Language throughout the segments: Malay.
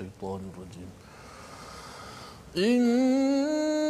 الشيطان الرجيم إن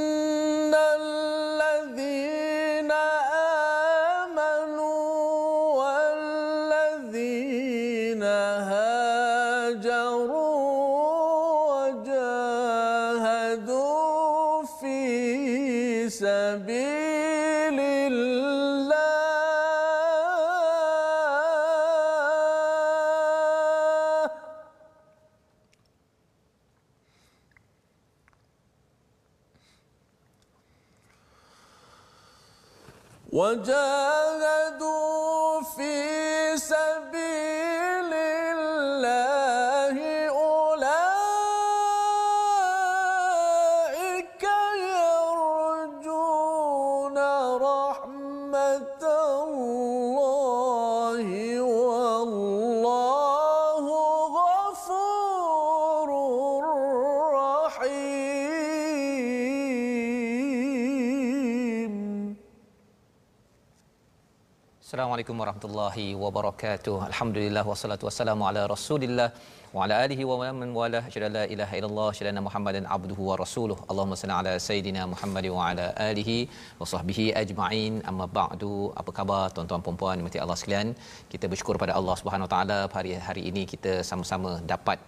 Assalamualaikum warahmatullahi wabarakatuh. Alhamdulillah wassalatu wassalamu ala Rasulillah wa ala alihi wa man wala asyhadu an la ilaha illallah asyhadu anna Muhammadan abduhu wa rasuluh. Allahumma salli ala sayidina Muhammad wa ala alihi wa sahbihi ajma'in. Amma ba'du. Apa khabar tuan-tuan puan-puan dimati Allah sekalian? Kita bersyukur pada Allah Subhanahu wa taala hari hari ini kita sama-sama dapat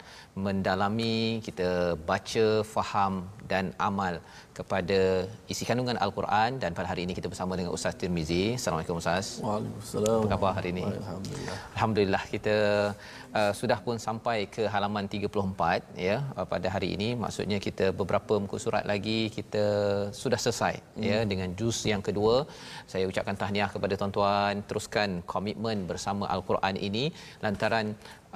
mendalami, kita baca, faham dan amal kepada isi kandungan Al-Quran dan pada hari ini kita bersama dengan Ustaz Tirmizi. Assalamualaikum Ustaz. Waalaikumsalam. Apa khabar hari ini? Alhamdulillah. Alhamdulillah kita uh, sudah pun sampai ke halaman 34 ya uh, pada hari ini. Maksudnya kita beberapa muka surat lagi kita sudah selesai hmm. ya dengan juz yang kedua. Saya ucapkan tahniah kepada tuan-tuan teruskan komitmen bersama al-Quran ini. Lantaran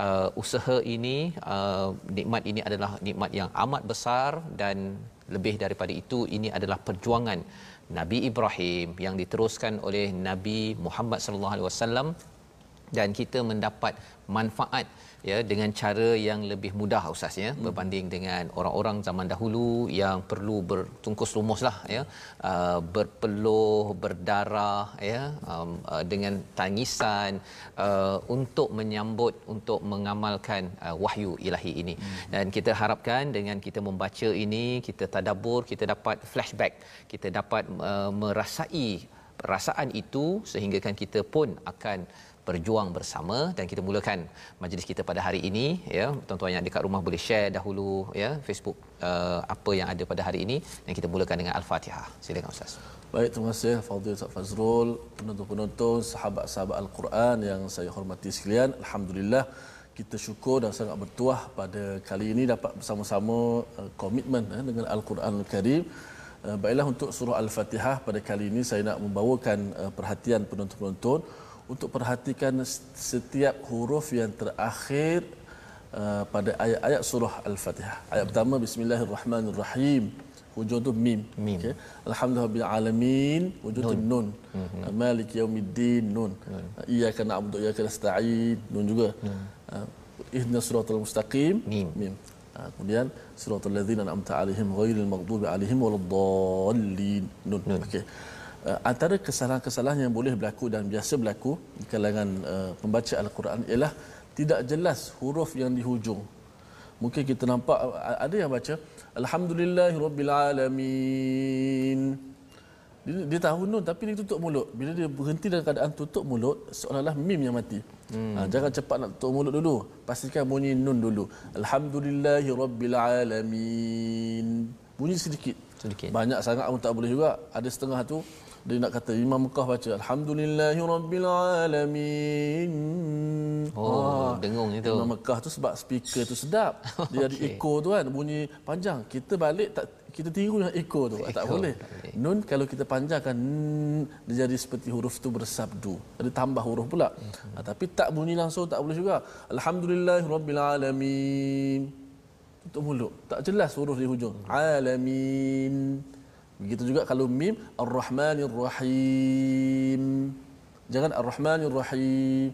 uh, usaha ini uh, nikmat ini adalah nikmat yang amat besar dan lebih daripada itu ini adalah perjuangan Nabi Ibrahim yang diteruskan oleh Nabi Muhammad sallallahu alaihi wasallam. Dan kita mendapat manfaat ya dengan cara yang lebih mudah ustaz ya hmm. berbanding dengan orang-orang zaman dahulu yang perlu bertungkus lumuslah ya uh, berpeluh berdarah ya um, uh, dengan tangisan uh, untuk menyambut untuk mengamalkan uh, wahyu ilahi ini hmm. dan kita harapkan dengan kita membaca ini kita tadabbur kita dapat flashback kita dapat uh, merasai perasaan itu sehingga kan kita pun akan berjuang bersama. Dan kita mulakan majlis kita pada hari ini ya. Tuan-tuan yang dekat rumah boleh share dahulu ya Facebook uh, apa yang ada pada hari ini. Dan kita mulakan dengan al-Fatihah. Silakan ustaz. Baik, terima kasih Fadil Ustaz Fazrul, penonton-penonton, sahabat-sahabat Al-Quran yang saya hormati sekalian. Alhamdulillah, kita syukur dan sangat bertuah pada kali ini dapat bersama-sama uh, komitmen uh, dengan Al-Quran Al-Karim. Baiklah untuk surah Al-Fatihah pada kali ini saya nak membawakan uh, perhatian penonton-penonton untuk perhatikan setiap huruf yang terakhir uh, pada ayat-ayat surah Al-Fatihah. Ayat pertama Bismillahirrahmanirrahim. Hujung tu mim. Mim. Okay. Alhamdulillah alamin. Hujung tu nun. Mm-hmm. Malik yaumiddin nun. Iyyaka na'budu wa iyyaka nasta'in nun juga. Uh, Ihdinas siratal mustaqim. Mim. Mim. Uh, kemudian siratal ladzina an'amta 'alaihim ghairil maghdubi 'alaihim waladdallin nun. Nun. Okey. Uh, antara kesalahan-kesalahan yang boleh berlaku dan biasa berlaku di kalangan uh, pembaca Al-Quran ialah tidak jelas huruf yang di hujung. Mungkin kita nampak uh, ada yang baca Alhamdulillahirabbilalamin. Dia, dia tahu nun tapi dia tutup mulut. Bila dia berhenti dalam keadaan tutup mulut, seolah-olah mim yang mati. Hmm. Ha, jangan cepat nak tutup mulut dulu. Pastikan bunyi nun dulu. Alhamdulillahirabbilalamin. Bunyi sedikit. sedikit Banyak sangat pun tak boleh juga. Ada setengah tu dia nak kata Imam Mekah baca Alhamdulillahirabbilalamin. oh dengung itu Imam Mekah tu sebab speaker tu sedap. Dia ada Okey. echo tu kan bunyi panjang. Kita balik tak kita tiru yang echo tu. tak Echo, boleh. tak boleh. Nun kalau kita panjangkan mm, dia jadi seperti huruf tu bersabdu. Ada tambah huruf pula. Mhm. Ha, tapi tak bunyi langsung tak boleh juga. Alhamdulillahirabbilalamin. Tutup mulut. Tak jelas huruf di hujung. Mhm. Alamin. Begitu juga kalau mim Ar-Rahmanir Rahim. Jangan Ar-Rahmanir Rahim.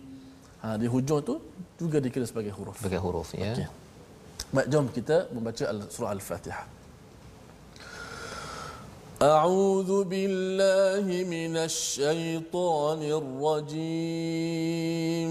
Ha, di hujung tu juga dikira sebagai huruf. sebagai huruf ya Okey. Baik, jom kita membaca al- surah Al-Fatihah. أعوذ بالله من الشيطان الرجيم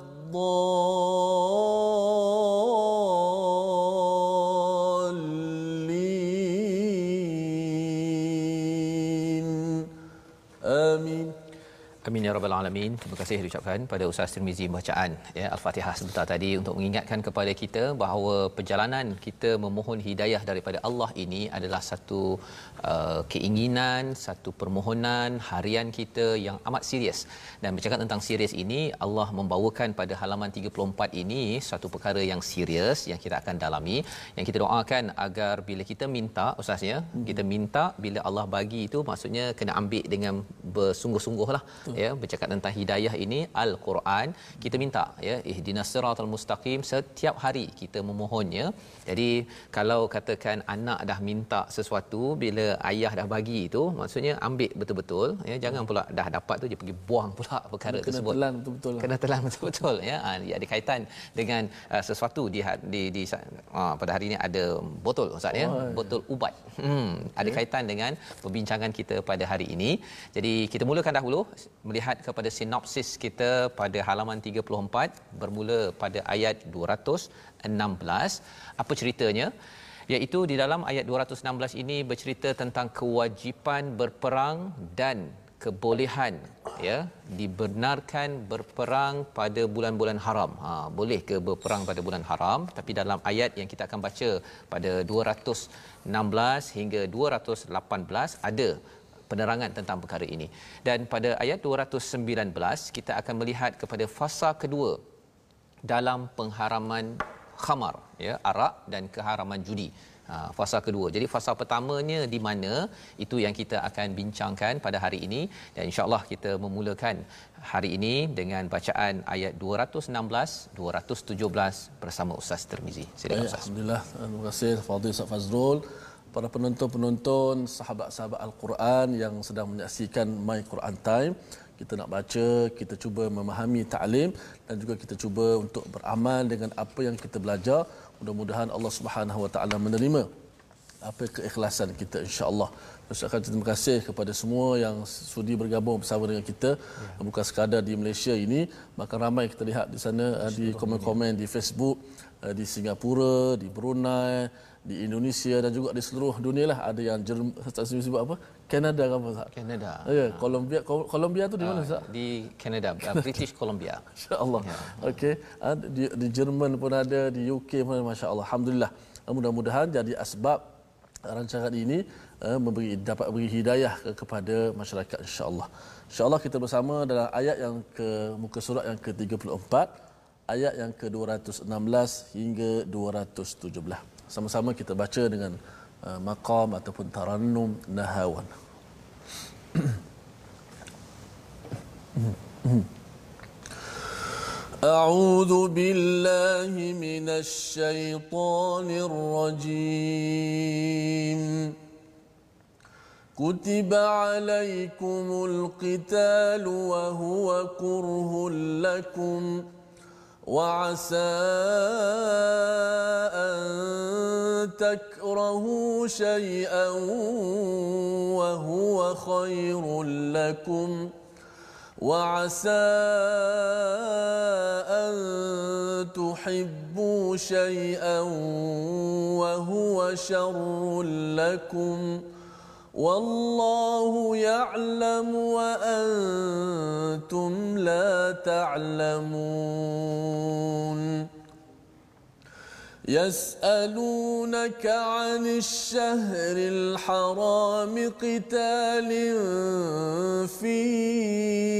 الضال Amin ya rabbal alamin. Terima kasih diucapkan pada Ustaz Tirmizi bacaan ya Al-Fatihah sebentar tadi untuk mengingatkan kepada kita bahawa perjalanan kita memohon hidayah daripada Allah ini adalah satu uh, keinginan, satu permohonan harian kita yang amat serius. Dan bercakap tentang serius ini, Allah membawakan pada halaman 34 ini satu perkara yang serius yang kita akan dalami, yang kita doakan agar bila kita minta Ustaz ya, kita minta bila Allah bagi itu maksudnya kena ambil dengan ya bercakap tentang hidayah ini al-Quran kita minta ya ihdinas siratal mustaqim setiap hari kita memohonnya jadi kalau katakan anak dah minta sesuatu bila ayah dah bagi itu maksudnya ambil betul-betul ya jangan pula dah dapat tu dia pergi buang pula perkara kena tersebut. telan betul-betul. Kena telan betul-betul ya. Ha, dia ada kaitan dengan uh, sesuatu di di, di uh, pada hari ini ada botol ustaz ya. Oh, ya. botol ubat. Hmm ada kaitan dengan perbincangan kita pada hari ini. Jadi kita mulakan dahulu melihat kepada sinopsis kita pada halaman 34 bermula pada ayat 216 apa ceritanya? Iaitu di dalam ayat 216 ini bercerita tentang kewajipan berperang dan kebolehan ya dibenarkan berperang pada bulan-bulan haram. Ha boleh ke berperang pada bulan haram? Tapi dalam ayat yang kita akan baca pada 216 hingga 218 ada penerangan tentang perkara ini. Dan pada ayat 219 kita akan melihat kepada fasa kedua dalam pengharaman khamar ya arak dan keharaman judi. Ha, fasa kedua. Jadi fasa pertamanya di mana itu yang kita akan bincangkan pada hari ini dan insyaallah kita memulakan hari ini dengan bacaan ayat 216 217 bersama Ustaz Termizi. Silakan Ustaz. Alhamdulillah. Terima kasih Fadil Ustaz Fazrul. Para penonton-penonton, sahabat-sahabat Al-Quran yang sedang menyaksikan My Quran Time. Kita nak baca, kita cuba memahami ta'lim dan juga kita cuba untuk beramal dengan apa yang kita belajar. Mudah-mudahan Allah Subhanahu Wa Taala menerima apa keikhlasan kita insya-Allah. Ucapkan terima kasih kepada semua yang sudi bergabung bersama dengan kita ya. bukan sekadar di Malaysia ini bahkan ramai kita lihat di sana uh, di komen-komen di Facebook uh, di Singapura, di Brunei, di Indonesia dan juga di seluruh dunia lah ada yang Jerman Ustaz sebut apa? Kanada apa Ustaz? Kanada. Ya, Colombia Col- Colombia tu di mana Ustaz? di Canada, uh, British Columbia. Masya-Allah. Ya. Okey, Ah, di, di Jerman pun ada, di UK pun ada masya-Allah. Alhamdulillah. Ah, Mudah-mudahan jadi asbab rancangan ini uh, memberi dapat beri hidayah ke, kepada masyarakat insya-Allah. Insya-Allah kita bersama dalam ayat yang ke muka surat yang ke-34 ayat yang ke-216 hingga 217 Sama-sama kita baca dengan uh, maqam ataupun tarannum nahawan. أعوذ بالله من الشيطان الرجيم كتب عليكم القتال وهو كره لكم وعسى أن تكرهوا شيئا وهو خير لكم. وعسى أن تحبوا شيئا وهو شر لكم. والله يعلم وأنتم لا تعلمون. يسألونك عن الشهر الحرام قتال فيه.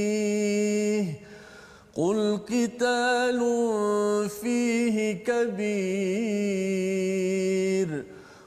قل قتال فيه كبير.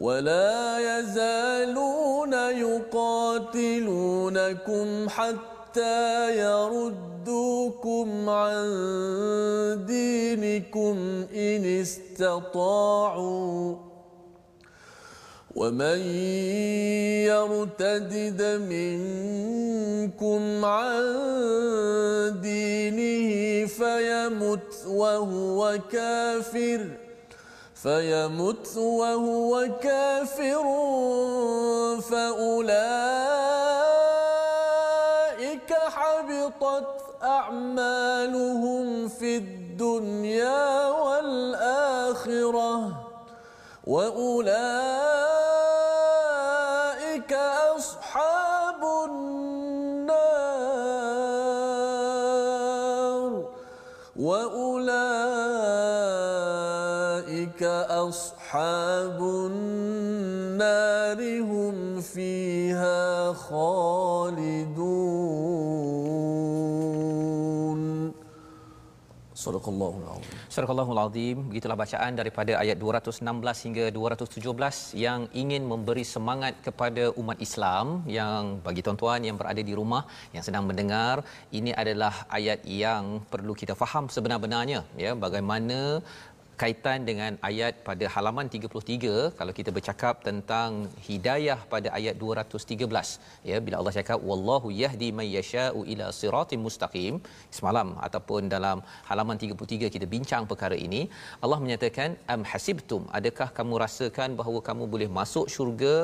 ولا يزالون يقاتلونكم حتى يردوكم عن دينكم إن استطاعوا. ومن يرتدد منكم عن دينه فيمت وهو كافر. فيمت وهو كافر فأولئك حبطت أعمالهم في الدنيا والآخرة وأولئك ashabun النار هم khalidun. خالدون Surah Allah Al-Azim. Begitulah bacaan daripada ayat 216 hingga 217 yang ingin memberi semangat kepada umat Islam yang bagi tuan-tuan yang berada di rumah yang sedang mendengar, ini adalah ayat yang perlu kita faham sebenar-benarnya ya bagaimana kaitan dengan ayat pada halaman 33 kalau kita bercakap tentang hidayah pada ayat 213 ya bila Allah cakap wallahu yahdi may yasha'u ila siratim mustaqim semalam ataupun dalam halaman 33 kita bincang perkara ini Allah menyatakan am hasibtum? Adakah kamu rasakan bahawa kamu boleh masuk syurga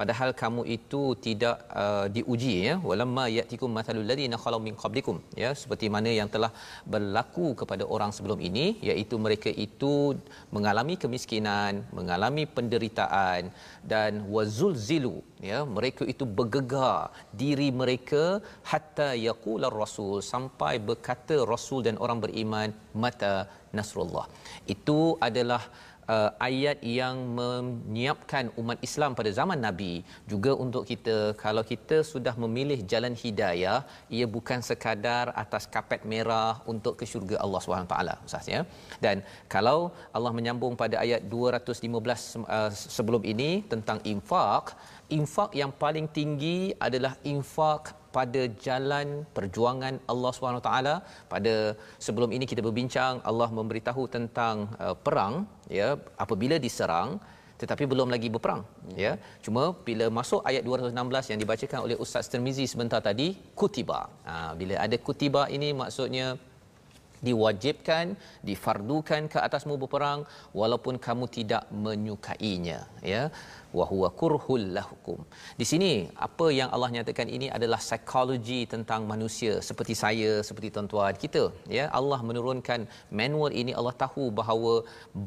padahal kamu itu tidak uh, diuji ya? Walamma yatikum mathalul ladina khalu min qablikum ya seperti mana yang telah berlaku kepada orang sebelum ini iaitu mereka itu mengalami kemiskinan, mengalami penderitaan dan wazulzilu ya mereka itu bergegar diri mereka hatta yaqular rasul sampai berkata rasul dan orang beriman mata nasrullah. Itu adalah uh, ayat yang menyiapkan umat Islam pada zaman Nabi juga untuk kita kalau kita sudah memilih jalan hidayah ia bukan sekadar atas kapet merah untuk ke syurga Allah taala ustaz ya. Dan kalau Allah menyambung pada ayat 215 uh, sebelum ini tentang infak infak yang paling tinggi adalah infak pada jalan perjuangan Allah Subhanahu taala. Pada sebelum ini kita berbincang Allah memberitahu tentang uh, perang ya apabila diserang tetapi belum lagi berperang ya. Cuma bila masuk ayat 216 yang dibacakan oleh Ustaz Tirmizi sebentar tadi kutiba. Ha, bila ada kutiba ini maksudnya diwajibkan difardukan ke atasmu berperang walaupun kamu tidak menyukainya ya. Wa huwa kurhul lahukum. Di sini apa yang Allah nyatakan ini adalah psikologi tentang manusia seperti saya seperti tuan-tuan kita ya. Allah menurunkan manual ini Allah tahu bahawa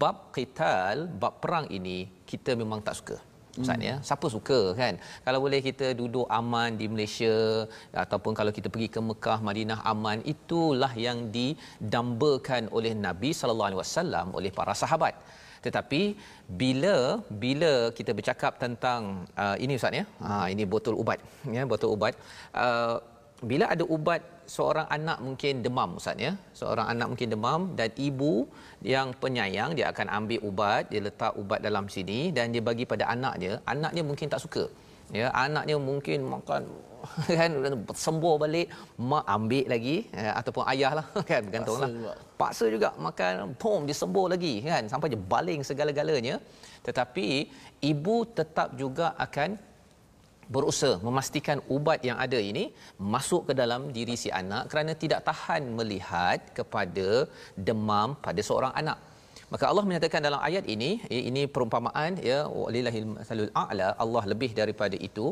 bab qital bab perang ini kita memang tak suka Ustaz hmm. ya. Siapa suka kan? Kalau boleh kita duduk aman di Malaysia ataupun kalau kita pergi ke Mekah, Madinah aman, itulah yang didambakan oleh Nabi sallallahu alaihi wasallam oleh para sahabat. Tetapi bila bila kita bercakap tentang uh, ini ustaz ya. Ha ini botol ubat ya, botol ubat. Uh, bila ada ubat seorang anak mungkin demam ustaz ya. Seorang anak mungkin demam dan ibu yang penyayang dia akan ambil ubat dia letak ubat dalam sini dan dia bagi pada anak dia. Anak dia mungkin tak suka ya. Anaknya mungkin makan kan sembuh balik mak ambil lagi ya, ataupun ayah lah kan bergantunglah paksa juga. paksa juga makan pom disembuh lagi kan sampai dia baling segala-galanya. Tetapi ibu tetap juga akan berusaha memastikan ubat yang ada ini masuk ke dalam diri si anak kerana tidak tahan melihat kepada demam pada seorang anak Maka Allah menyatakan dalam ayat ini, ini perumpamaan ya walillahil masalul a'la, Allah lebih daripada itu,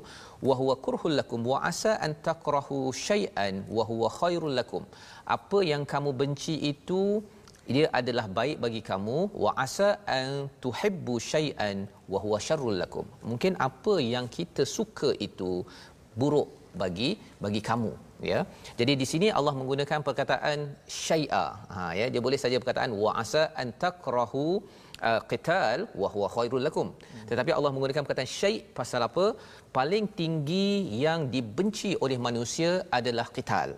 wa huwa kurhul lakum wa asa an takrahu syai'an wa huwa khairul lakum. Apa yang kamu benci itu dia adalah baik bagi kamu. Wa asa an tuhibbu syai'an wa huwa syarrul lakum. Mungkin apa yang kita suka itu buruk bagi bagi kamu ya. Jadi di sini Allah menggunakan perkataan syai'a. Ha ya dia boleh saja perkataan wa asa an takrahu uh, qital wa huwa khairul lakum. Tetapi Allah menggunakan perkataan syai' pasal apa? Paling tinggi yang dibenci oleh manusia adalah qital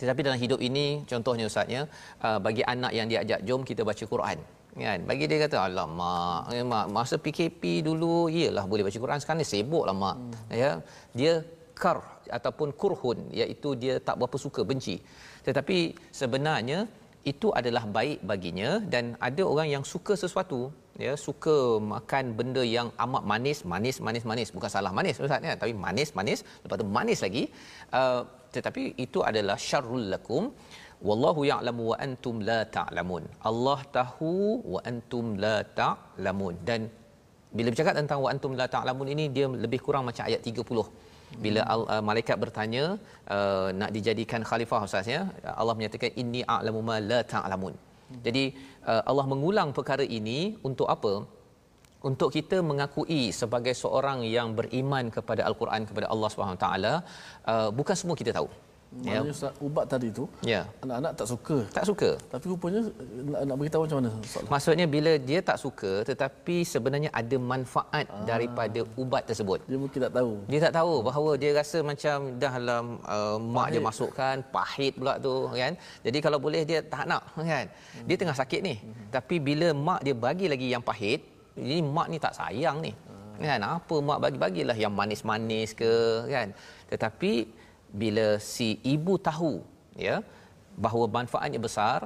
tetapi dalam hidup ini contohnya ustaznya uh, bagi anak yang diajak jom kita baca Quran kan? Bagi dia kata alamak eh, mak masa PKP dulu iyalah boleh baca Quran sekarang ni sibuklah mak. Hmm. ya dia kar ataupun kurhun iaitu dia tak berapa suka benci. Tetapi sebenarnya itu adalah baik baginya dan ada orang yang suka sesuatu ya suka makan benda yang amat manis manis manis manis. Bukan salah manis ustaz ya tapi manis manis. Lepas tu manis lagi uh, tetapi itu adalah syarrul lakum. Wallahu ya'lamu wa antum la ta'lamun. Allah tahu wa antum la ta'lamun. Dan bila bercakap tentang wa antum la ta'lamun ini dia lebih kurang macam ayat 30 bila uh, malaikat bertanya uh, nak dijadikan khalifah ustaz ya? Allah menyatakan inni a'lamu ma la ta'lamun. Jadi uh, Allah mengulang perkara ini untuk apa untuk kita mengakui sebagai seorang yang beriman kepada al-Quran kepada Allah Subhanahu taala uh, bukan semua kita tahu Ya. Maknanya ubat tadi tu, ya. anak-anak tak suka. Tak suka. Tapi rupanya nak, nak beritahu macam mana? Soalan. Maksudnya bila dia tak suka tetapi sebenarnya ada manfaat ah. daripada ubat tersebut. Dia mungkin tak tahu. Dia tak tahu bahawa dia rasa macam dah dalam uh, mak dia masukkan, pahit pula tu kan. Jadi kalau boleh dia tak nak kan. Hmm. Dia tengah sakit ni. Hmm. Tapi bila mak dia bagi lagi yang pahit, ini mak ni tak sayang ni. Kan? Apa mak bagi-bagilah yang manis-manis ke kan. Tetapi bila si ibu tahu ya bahawa manfaatnya besar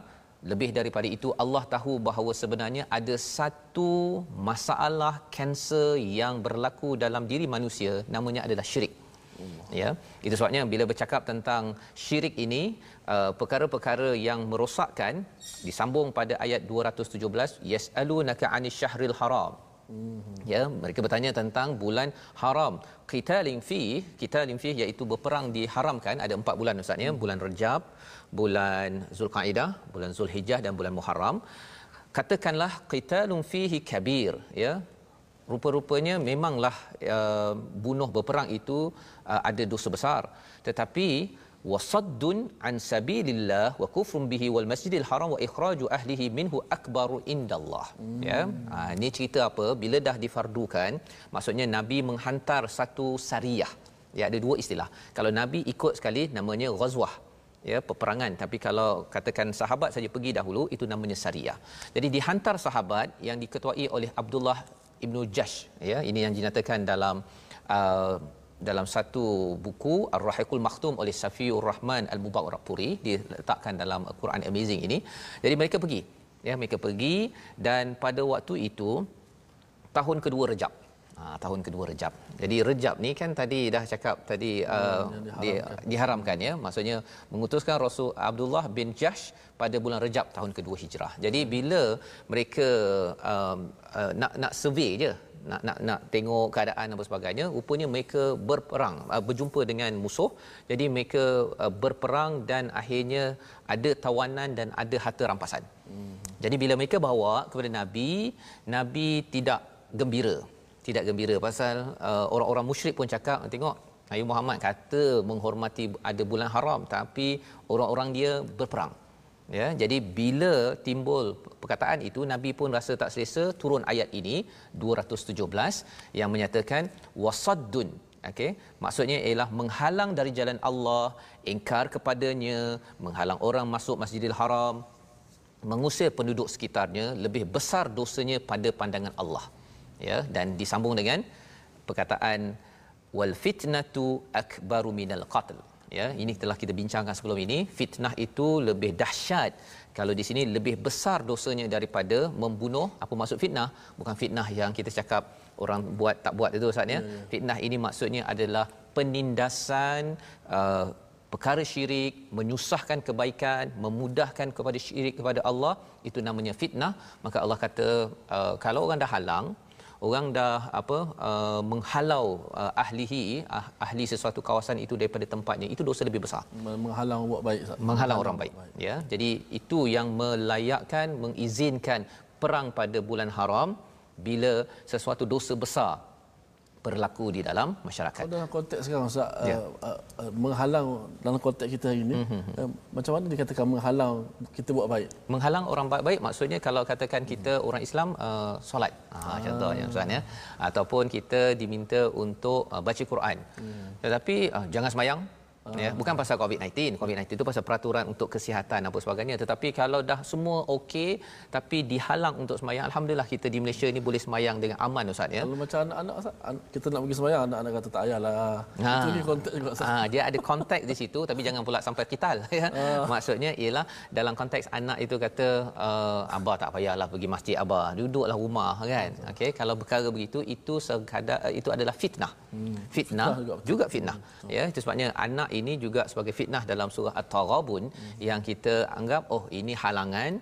lebih daripada itu Allah tahu bahawa sebenarnya ada satu masalah kanser yang berlaku dalam diri manusia namanya adalah syirik ya itu sebabnya bila bercakap tentang syirik ini uh, perkara-perkara yang merosakkan disambung pada ayat 217 yasalunaka anis syahril haram Mm-hmm. Ya, mereka bertanya tentang bulan haram. Qitalin fi, qitalin fi iaitu berperang diharamkan ada empat bulan ustaz ya, bulan Rejab, bulan Zulkaidah, bulan Zulhijjah dan bulan Muharram. Katakanlah qitalun fihi kabir, ya. Rupa-rupanya memanglah uh, bunuh berperang itu uh, ada dosa besar. Tetapi wasaddun an sabilillah wa kufrun bihi wal masjidil haram wa ikhraju ahlihi minhu akbaru indallah. Hmm. ya? Ha, ini cerita apa? Bila dah difardukan maksudnya nabi menghantar satu sariyah ya ada dua istilah. Kalau nabi ikut sekali namanya ghazwah. Ya peperangan. Tapi kalau katakan sahabat saja pergi dahulu itu namanya sariyah jadi dihantar sahabat yang diketuai oleh Abdullah ibnu Jash ya ini yang dinyatakan dalam uh, dalam satu buku Ar-Rahiqul Makhtum oleh Safiur Rahman Al-Mubarak Puri diletakkan dalam Quran Amazing ini. Jadi mereka pergi. Ya, mereka pergi dan pada waktu itu tahun kedua Rejab. Ha, tahun kedua Rejab. Jadi Rejab ni kan tadi dah cakap tadi uh, diharamkan. Di, diharamkan ya. Maksudnya mengutuskan Rasul Abdullah bin Jahsh pada bulan Rejab tahun kedua Hijrah. Jadi bila mereka um, uh, nak nak survey je nak nak nak tengok keadaan dan sebagainya rupanya mereka berperang uh, berjumpa dengan musuh jadi mereka uh, berperang dan akhirnya ada tawanan dan ada harta rampasan hmm. jadi bila mereka bawa kepada nabi nabi tidak gembira tidak gembira pasal uh, orang-orang musyrik pun cakap tengok Nabi Muhammad kata menghormati ada bulan haram tapi orang-orang dia berperang. Ya jadi bila timbul perkataan itu nabi pun rasa tak selesa turun ayat ini 217 yang menyatakan wasaddun. Okey maksudnya ialah menghalang dari jalan Allah ingkar kepadanya menghalang orang masuk Masjidil Haram mengusir penduduk sekitarnya lebih besar dosanya pada pandangan Allah ya dan disambung dengan perkataan wal fitnatu akbaru minal qatl. Ya ini telah kita bincangkan sebelum ini. Fitnah itu lebih dahsyat. Kalau di sini lebih besar dosanya daripada membunuh. Apa maksud fitnah? Bukan fitnah yang kita cakap orang buat tak buat itu ustaz ya, ya. fitnah ini maksudnya adalah penindasan uh, perkara syirik menyusahkan kebaikan memudahkan kepada syirik kepada Allah. Itu namanya fitnah. Maka Allah kata uh, kalau orang dah halang orang dah apa uh, menghalau uh, ahlihi uh, ahli sesuatu kawasan itu daripada tempatnya. Itu dosa lebih besar. Menghalang buat baik menghalang orang baik. baik. Ya jadi itu yang melayakkan mengizinkan perang pada bulan haram bila sesuatu dosa besar berlaku di dalam masyarakat. Dalam konteks sekarang Ustaz ya. uh, uh, uh, menghalang dalam konteks kita hari ini mm-hmm. uh, macam mana dikatakan menghalang kita buat baik? Menghalang orang baik baik maksudnya kalau katakan kita mm. orang Islam uh, solat. Ha ah. contohnya Ustaz ya. Ataupun kita diminta untuk uh, baca Quran. Mm. Tetapi uh, jangan semayang ya bukan pasal covid-19 covid-19 itu pasal peraturan untuk kesihatan apa sebagainya. Tetapi kalau dah semua okey tapi dihalang untuk semayang alhamdulillah kita di Malaysia ni boleh semayang dengan aman ustaz ya. Kalau macam anak-anak kita nak pergi semayang anak-anak kata tak payahlah. Ha. itu ni konteks juga ha, dia ada konteks di situ tapi jangan pula sampai kital ya. Ha. maksudnya ialah dalam konteks anak itu kata uh, abah tak payahlah pergi masjid abah duduklah rumah kan. Okey kalau perkara begitu itu sekadar itu adalah fitnah. Hmm. fitnah, fitnah juga, juga fitnah. Hmm. ya itu sebabnya anak ini juga sebagai fitnah dalam surah At-Taghabun hmm. yang kita anggap oh ini halangan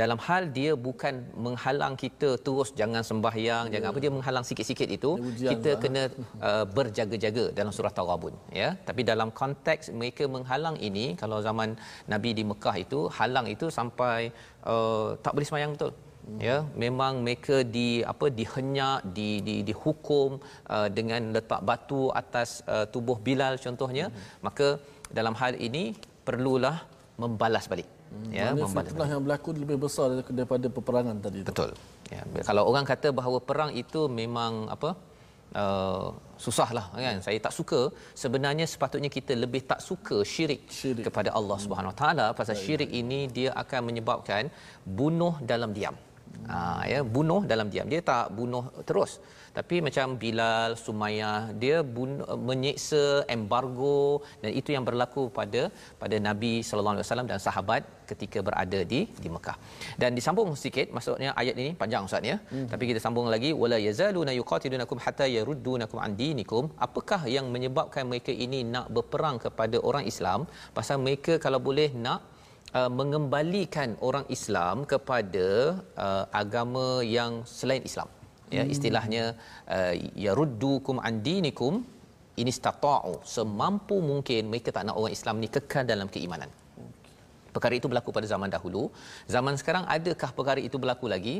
dalam hal dia bukan menghalang kita terus jangan sembahyang yeah. jangan apa dia menghalang sikit-sikit itu kita lah. kena uh, berjaga-jaga dalam surah Taghabun ya tapi dalam konteks mereka menghalang ini kalau zaman Nabi di Mekah itu halang itu sampai uh, tak boleh sembahyang betul hmm. ya memang mereka di apa dihenyak di di dihukum uh, dengan letak batu atas uh, tubuh Bilal contohnya hmm. maka dalam hal ini perlulah membalas balik hmm. ya membalas fitnah yang berlaku lebih besar daripada peperangan tadi itu. betul ya kalau orang kata bahawa perang itu memang apa Uh, susahlah kan saya tak suka sebenarnya sepatutnya kita lebih tak suka syirik, syirik. kepada Allah Subhanahu Wa Taala pasal syirik ini dia akan menyebabkan bunuh dalam diam ha, ya bunuh dalam diam dia tak bunuh terus tapi macam Bilal Sumayyah dia bunuh, menyiksa embargo dan itu yang berlaku pada pada Nabi sallallahu alaihi wasallam dan sahabat ketika berada di di Mekah. Dan disambung sikit maksudnya ayat ini panjang ustaz ya. Hmm. Tapi kita sambung lagi wala yazaluna yuqatilunakum hatta yaruddunakum an dinikum. Apakah yang menyebabkan mereka ini nak berperang kepada orang Islam? Pasal mereka kalau boleh nak uh, mengembalikan orang Islam kepada uh, agama yang selain Islam. Ya hmm. istilahnya uh, yaruddukum an dinikum in istata'u semampu mungkin mereka tak nak orang Islam ni kekal dalam keimanan. Perkara itu berlaku pada zaman dahulu. Zaman sekarang adakah perkara itu berlaku lagi?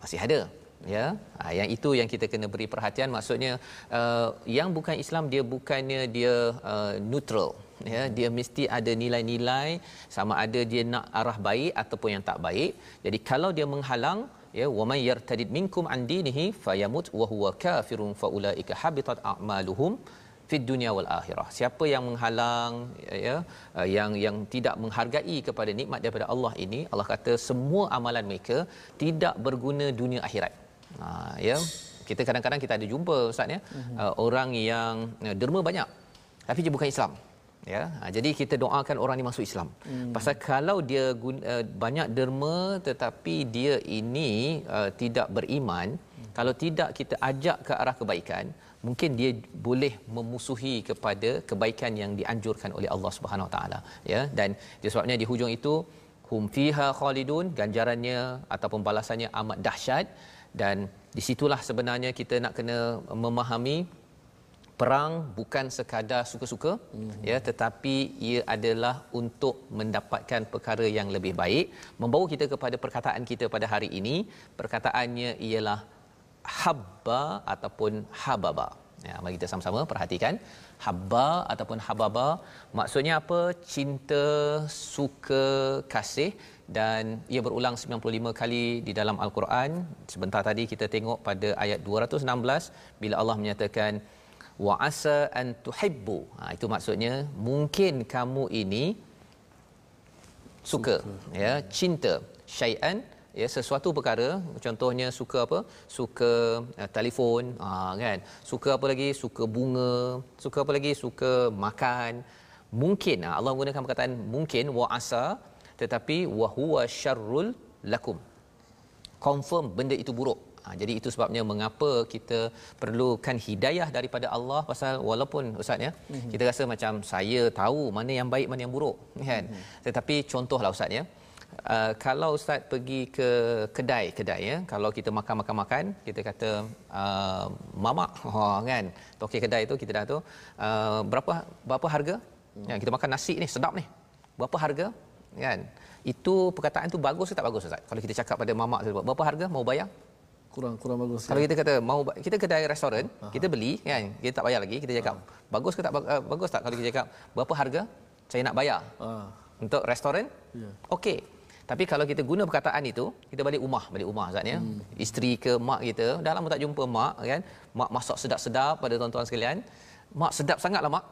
Masih ada. Ya, ha, yang itu yang kita kena beri perhatian. Maksudnya, uh, yang bukan Islam dia bukannya dia uh, neutral. Ya dia mesti ada nilai-nilai. Sama ada dia nak arah baik ataupun yang tak baik. Jadi kalau dia menghalang ya wa may yartadid minkum an dinihi fayamut wa huwa kafirun fa ulaika habitat a'maluhum fid dunya wal akhirah. Siapa yang menghalang ya uh, yang yang tidak menghargai kepada nikmat daripada Allah ini Allah kata semua amalan mereka tidak berguna dunia akhirat ha ya kita kadang-kadang kita ada jumpa ustaz ya uh-huh. uh, orang yang uh, derma banyak tapi dia bukan Islam ya ha, jadi kita doakan orang ni masuk Islam hmm. pasal kalau dia guna, uh, banyak derma tetapi dia ini uh, tidak beriman hmm. kalau tidak kita ajak ke arah kebaikan mungkin dia boleh memusuhi kepada kebaikan yang dianjurkan oleh Allah Subhanahu Wa Taala ya dan disebabnya di hujung itu hum fiha khalidun ganjarannya ataupun balasannya amat dahsyat dan disitulah sebenarnya kita nak kena memahami perang bukan sekadar suka-suka mm-hmm. ya tetapi ia adalah untuk mendapatkan perkara yang lebih baik. Membawa kita kepada perkataan kita pada hari ini perkataannya ialah habba ataupun hababa. Ya mari kita sama-sama perhatikan. Habba ataupun hababa maksudnya apa? Cinta suka kasih dan ia berulang 95 kali di dalam al-Quran. Sebentar tadi kita tengok pada ayat 216 bila Allah menyatakan wa asa an tuhibbu. Ha itu maksudnya mungkin kamu ini suka, suka. ya cinta syai'an ya sesuatu perkara contohnya suka apa? Suka uh, telefon ha kan? Suka apa lagi? Suka bunga suka apa lagi? Suka makan. Mungkin ha, Allah menggunakan perkataan mungkin wa asa tetapi wa huwa syarrul lakum. Confirm benda itu buruk. Ha, jadi itu sebabnya mengapa kita perlukan hidayah daripada Allah pasal walaupun ustaz ya mm-hmm. kita rasa macam saya tahu mana yang baik mana yang buruk kan? Mm-hmm. tetapi contohlah ustaz ya Uh, kalau ustaz pergi ke kedai-kedai ya kalau kita makan-makan makan kita kata uh, mamak oh, kan? Tokek kedai tu kita dah tu uh, berapa berapa harga? Hmm. ya, kita makan nasi ni sedap ni. Berapa harga kan itu perkataan tu bagus ke tak bagus ustaz kalau kita cakap pada mamak tu berapa harga mau bayar kurang kurang bagus kalau ya. kita kata mau kita kedai restoran Aha. kita beli kan kita tak bayar lagi kita cakap Aha. bagus ke tak uh, bagus tak kalau kita cakap berapa harga saya nak bayar Aha. untuk restoran ya. okey tapi kalau kita guna perkataan itu, kita balik rumah, balik rumah Ustaz ya. Hmm. Isteri ke mak kita, dah lama tak jumpa mak kan. Mak masak sedap-sedap pada tuan-tuan sekalian. Mak sedap sangatlah mak.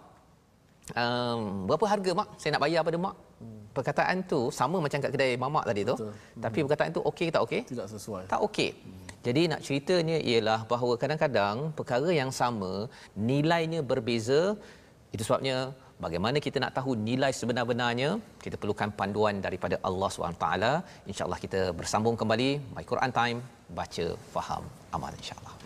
Um, berapa harga mak? Saya nak bayar pada mak. Hmm. Perkataan tu sama macam kat kedai mamak tadi tu. Hmm. Tapi perkataan tu okey ke tak okey? Tidak sesuai. Tak okey. Hmm. Jadi nak ceritanya ialah bahawa kadang-kadang perkara yang sama nilainya berbeza. Itu sebabnya bagaimana kita nak tahu nilai sebenar-benarnya kita perlukan panduan daripada Allah SWT insyaAllah kita bersambung kembali My Quran Time baca faham amal insyaAllah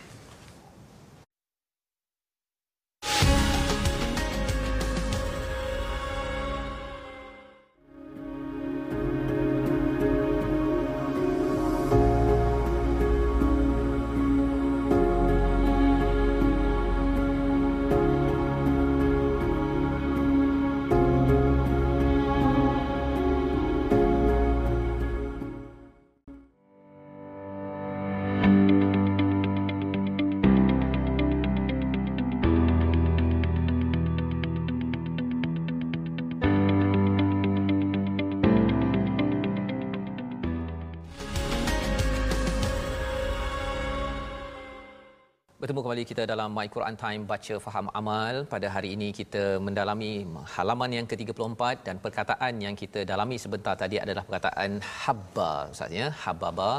bertemu kembali kita dalam My Quran Time baca faham amal. Pada hari ini kita mendalami halaman yang ke-34 dan perkataan yang kita dalami sebentar tadi adalah perkataan habba Ustaz ya. Hababa.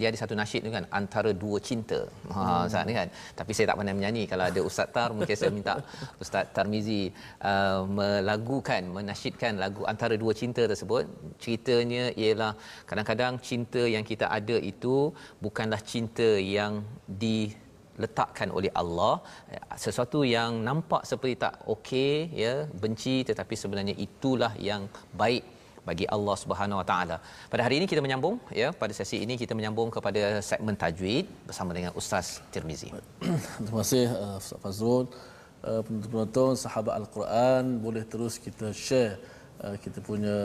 Dia ada satu nasyid tu kan antara dua cinta. Ha hmm. Ustaz kan. Tapi saya tak pandai menyanyi. Kalau ada Ustaz Tar mungkin saya minta Ustaz Tarmizi uh, melagukan, menasyidkan lagu antara dua cinta tersebut. Ceritanya ialah kadang-kadang cinta yang kita ada itu bukanlah cinta yang di letakkan oleh Allah sesuatu yang nampak seperti tak okey ya benci tetapi sebenarnya itulah yang baik bagi Allah Subhanahu Wa Taala. Pada hari ini kita menyambung ya pada sesi ini kita menyambung kepada segmen tajwid bersama dengan Ustaz Tirmizi. Terima kasih uh, Ustaz Fazrul. Uh, penonton sahabat Al-Quran boleh terus kita share kita punya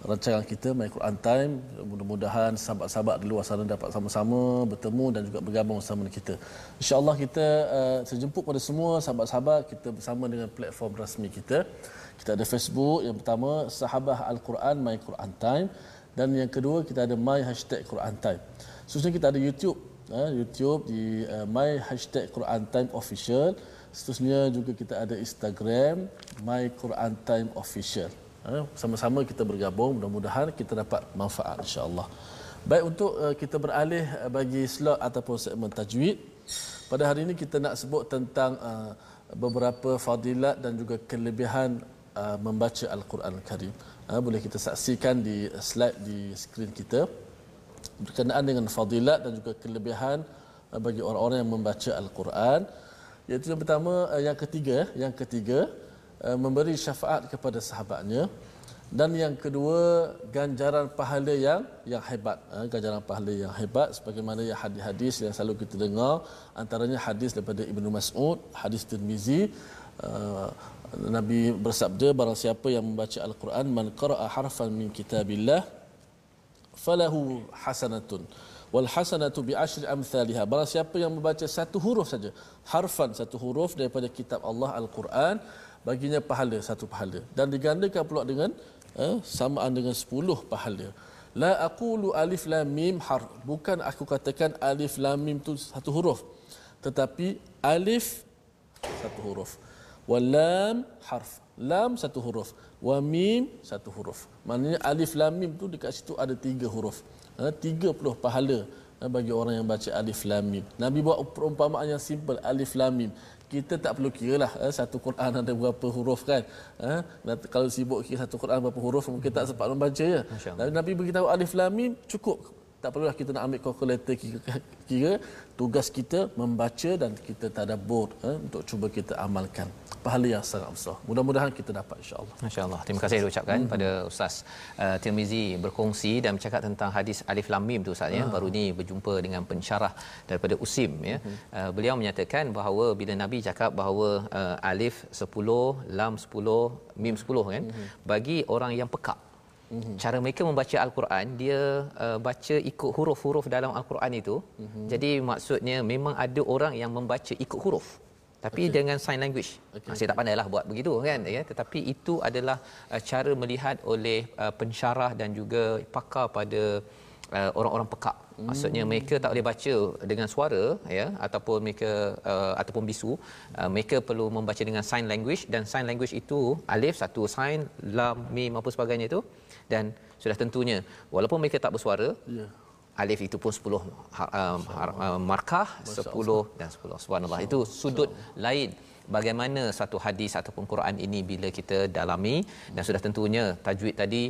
rancangan kita My Quran Time mudah-mudahan sahabat-sahabat di luar sana dapat sama-sama bertemu dan juga bergabung bersama kita. insyaAllah kita uh, sejemput pada semua sahabat-sahabat kita bersama dengan platform rasmi kita. Kita ada Facebook yang pertama Sahabah Al-Quran My Quran Time. Dan yang kedua kita ada My Hashtag Quran Time. Seterusnya kita ada YouTube uh, YouTube di My Hashtag Quran Time Official. Seterusnya juga kita ada Instagram My Quran Time Official sama-sama kita bergabung mudah-mudahan kita dapat manfaat insya-Allah. Baik untuk uh, kita beralih uh, bagi slot ataupun segmen tajwid. Pada hari ini kita nak sebut tentang uh, beberapa fadilat dan juga kelebihan membaca Al-Quran Al-Karim. Uh, boleh kita saksikan di slide di skrin kita berkenaan dengan fadilat dan juga kelebihan bagi orang-orang yang membaca Al-Quran. Iaitu yang pertama, yang ketiga, yang ketiga memberi syafaat kepada sahabatnya. Dan yang kedua ganjaran pahala yang yang hebat. Eh, ganjaran pahala yang hebat sebagaimana yang hadis-hadis yang selalu kita dengar antaranya hadis daripada Ibnu Mas'ud hadis Tirmizi. Eh, Nabi bersabda barang siapa yang membaca al-Quran man qara'a harfan min kitabillah falahu hasanatun wal hasanatu bi asyri amsalha barang siapa yang membaca satu huruf saja harfan satu huruf daripada kitab Allah al-Quran baginya pahala satu pahala. Dan digandakan pula dengan eh, samaan dengan sepuluh pahala. La aqulu alif lam mim harf bukan aku katakan alif lam mim tu satu huruf. Tetapi alif satu huruf. Wal lam harf. Lam satu huruf. Wa mim satu huruf. Maknanya alif lam mim tu dekat situ ada tiga huruf. Eh, tiga puluh pahala eh, bagi orang yang baca alif lam mim. Nabi buat perumpamaan yang simple alif lam mim kita tak perlu kira lah eh, satu Quran ada berapa huruf kan. Eh, kalau sibuk kira satu Quran berapa huruf mungkin tak sempat membaca ya. Dan Nabi beritahu alif lam mim cukup tak perlulah kita nak ambil kalkulator kira, kira tugas kita membaca dan kita tadabbur eh, untuk cuba kita amalkan pahala yang sangat besar. Mudah-mudahan kita dapat insya-Allah. Masya-Allah. Terima kasih saya ucapkan hmm. pada Ustaz uh, Tirmizi berkongsi dan bercakap tentang hadis Alif Lam Mim tu Ustaz ya. Ah. Baru ni berjumpa dengan pensyarah daripada Usim ya. Hmm. Uh, beliau menyatakan bahawa bila Nabi cakap bahawa uh, alif 10, lam 10, mim 10 kan hmm. bagi orang yang pekak Mm-hmm. Cara mereka membaca Al-Quran, dia uh, baca ikut huruf-huruf dalam Al-Quran itu. Mm-hmm. Jadi maksudnya memang ada orang yang membaca ikut huruf tapi okay. dengan sign language. Okay. Ah, saya tak pandailah buat begitu kan ya tetapi itu adalah uh, cara melihat oleh uh, pensyarah dan juga pakar pada uh, orang-orang pekak. Hmm. Maksudnya mereka tak boleh baca dengan suara ya ataupun mereka uh, ataupun bisu. Uh, mereka perlu membaca dengan sign language dan sign language itu alif satu sign lam mim apa sebagainya itu dan sudah tentunya walaupun mereka tak bersuara yeah alif itu pun 10 um, um, markah 10 dan 10 subhanallah. Itu sudut lain bagaimana satu hadis ataupun Quran ini bila kita dalami. Dan sudah tentunya tajwid tadi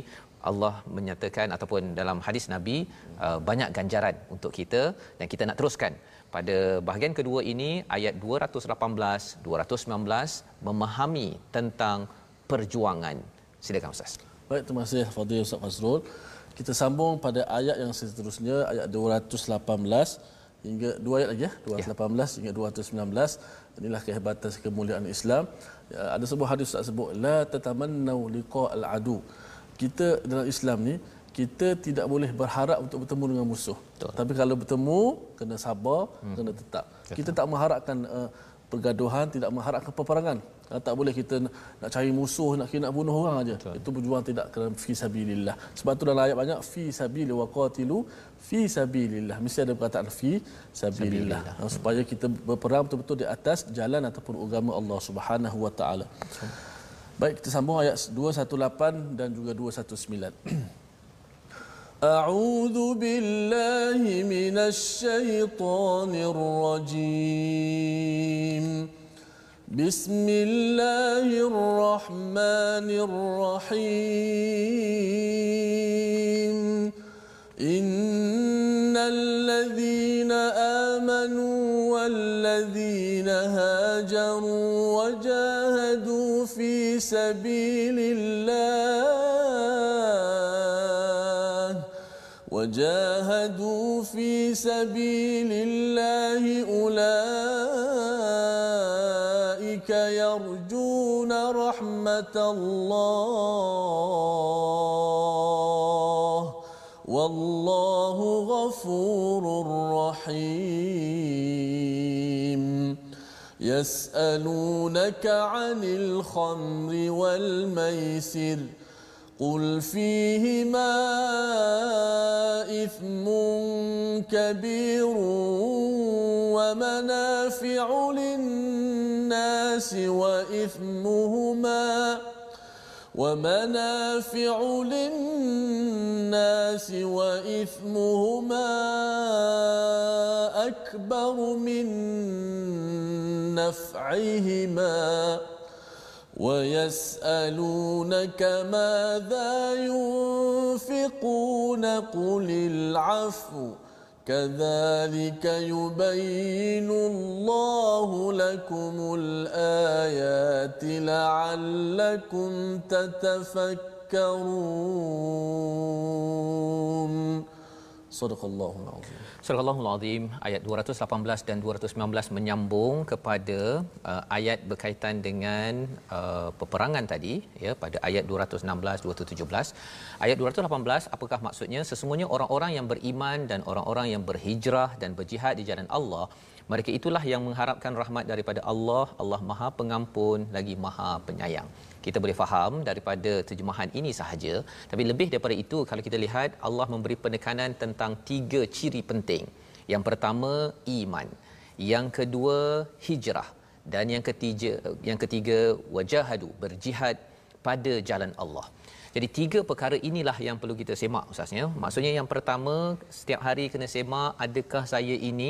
Allah menyatakan ataupun dalam hadis Nabi uh, banyak ganjaran untuk kita dan kita nak teruskan. Pada bahagian kedua ini ayat 218 219 memahami tentang perjuangan. Silakan ustaz baik terima kasih fadil ustaz Fazrul kita sambung pada ayat yang seterusnya ayat 218 hingga dua ayat lagi ya 218 ya. hingga 219 inilah kehebatan kemuliaan Islam ya, ada sebuah hadis tak sebut la tatamannu liqa al adu kita dalam Islam ni kita tidak boleh berharap untuk bertemu dengan musuh Betul. tapi kalau bertemu kena sabar hmm. kena tetap Betul. kita tak mengharapkan uh, pergaduhan tidak mengharapkan peperangan tak boleh kita nak cari musuh nak kena nak bunuh orang aja itu berjuang tidak kerana fi sabilillah sebab tu dalam ayat banyak fi sabil wa qatilu fi sabilillah mesti ada perkataan fi sabilillah, sabilillah. supaya kita berperang betul-betul di atas jalan ataupun agama Allah Subhanahu wa taala baik kita sambung ayat 218 dan juga 219 أعوذ بالله من الشيطان الرجيم بسم الله الرحمن الرحيم. إن الذين آمنوا والذين هاجروا وجاهدوا في سبيل الله وجاهدوا في سبيل الله أولئك رحمة الله والله غفور رحيم. يسألونك عن الخمر والميسر قل فيهما إثم كبير ومنافع للناس وإثمهما ومنافع للناس وإثمهما أكبر من نفعهما ويسألونك ماذا ينفقون قل العفو كذلك يبين الله لكم الآيات لعلكم تتفكرون Sadaqallahul azim. Sadaqallahul azim ayat 218 dan 219 menyambung kepada uh, ayat berkaitan dengan uh, peperangan tadi ya pada ayat 216 217. Ayat 218 apakah maksudnya sesungguhnya orang-orang yang beriman dan orang-orang yang berhijrah dan berjihad di jalan Allah mereka itulah yang mengharapkan rahmat daripada Allah Allah Maha Pengampun lagi Maha Penyayang kita boleh faham daripada terjemahan ini sahaja. Tapi lebih daripada itu kalau kita lihat Allah memberi penekanan tentang tiga ciri penting. Yang pertama iman. Yang kedua hijrah. Dan yang ketiga yang ketiga wajahadu berjihad pada jalan Allah. Jadi tiga perkara inilah yang perlu kita semak ustaznya. Maksudnya yang pertama setiap hari kena semak adakah saya ini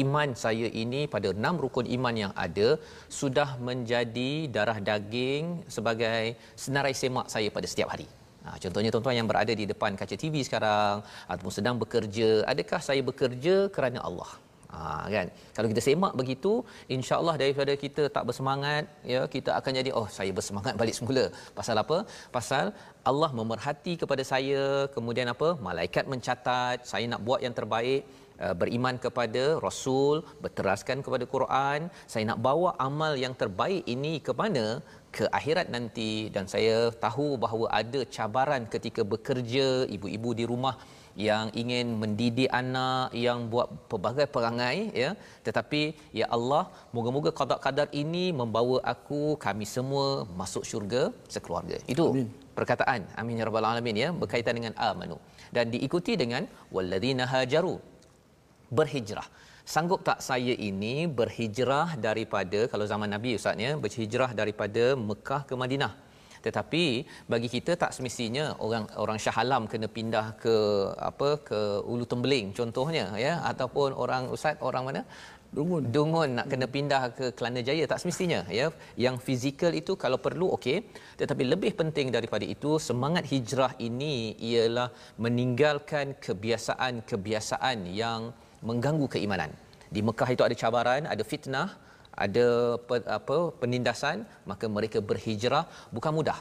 iman saya ini pada enam rukun iman yang ada sudah menjadi darah daging sebagai senarai semak saya pada setiap hari. Ha, contohnya tuan-tuan yang berada di depan kaca TV sekarang ataupun sedang bekerja, adakah saya bekerja kerana Allah? Ha, kan? Kalau kita semak begitu insyaallah daripada kita tak bersemangat ya kita akan jadi oh saya bersemangat balik semula. Pasal apa? Pasal Allah memerhati kepada saya kemudian apa? Malaikat mencatat saya nak buat yang terbaik beriman kepada rasul berteraskan kepada Quran saya nak bawa amal yang terbaik ini ke mana? Ke akhirat nanti. Dan saya tahu bahawa ada cabaran ketika bekerja ibu-ibu di rumah yang ingin mendidik anak yang buat pelbagai perangai ya. Tetapi ya Allah moga-moga qada qadar ini membawa aku kami semua masuk syurga sekeluarga. Itu amin. perkataan. Amin ya rabbal alamin ya berkaitan dengan amanu. Dan diikuti dengan walladzina hajaru berhijrah. Sanggup tak saya ini berhijrah daripada kalau zaman nabi ustaznya berhijrah daripada Mekah ke Madinah? Tetapi bagi kita tak semestinya orang orang Shah Alam kena pindah ke apa ke Ulu Tembeling contohnya ya? Ataupun orang ustaz orang mana? Dungun. Dungun nak kena pindah ke Kelana Jaya tak semestinya ya. Yang fizikal itu kalau perlu okey, tetapi lebih penting daripada itu semangat hijrah ini ialah meninggalkan kebiasaan-kebiasaan yang mengganggu keimanan. Di Mekah itu ada cabaran, ada fitnah, ada apa penindasan maka mereka berhijrah. Bukan mudah.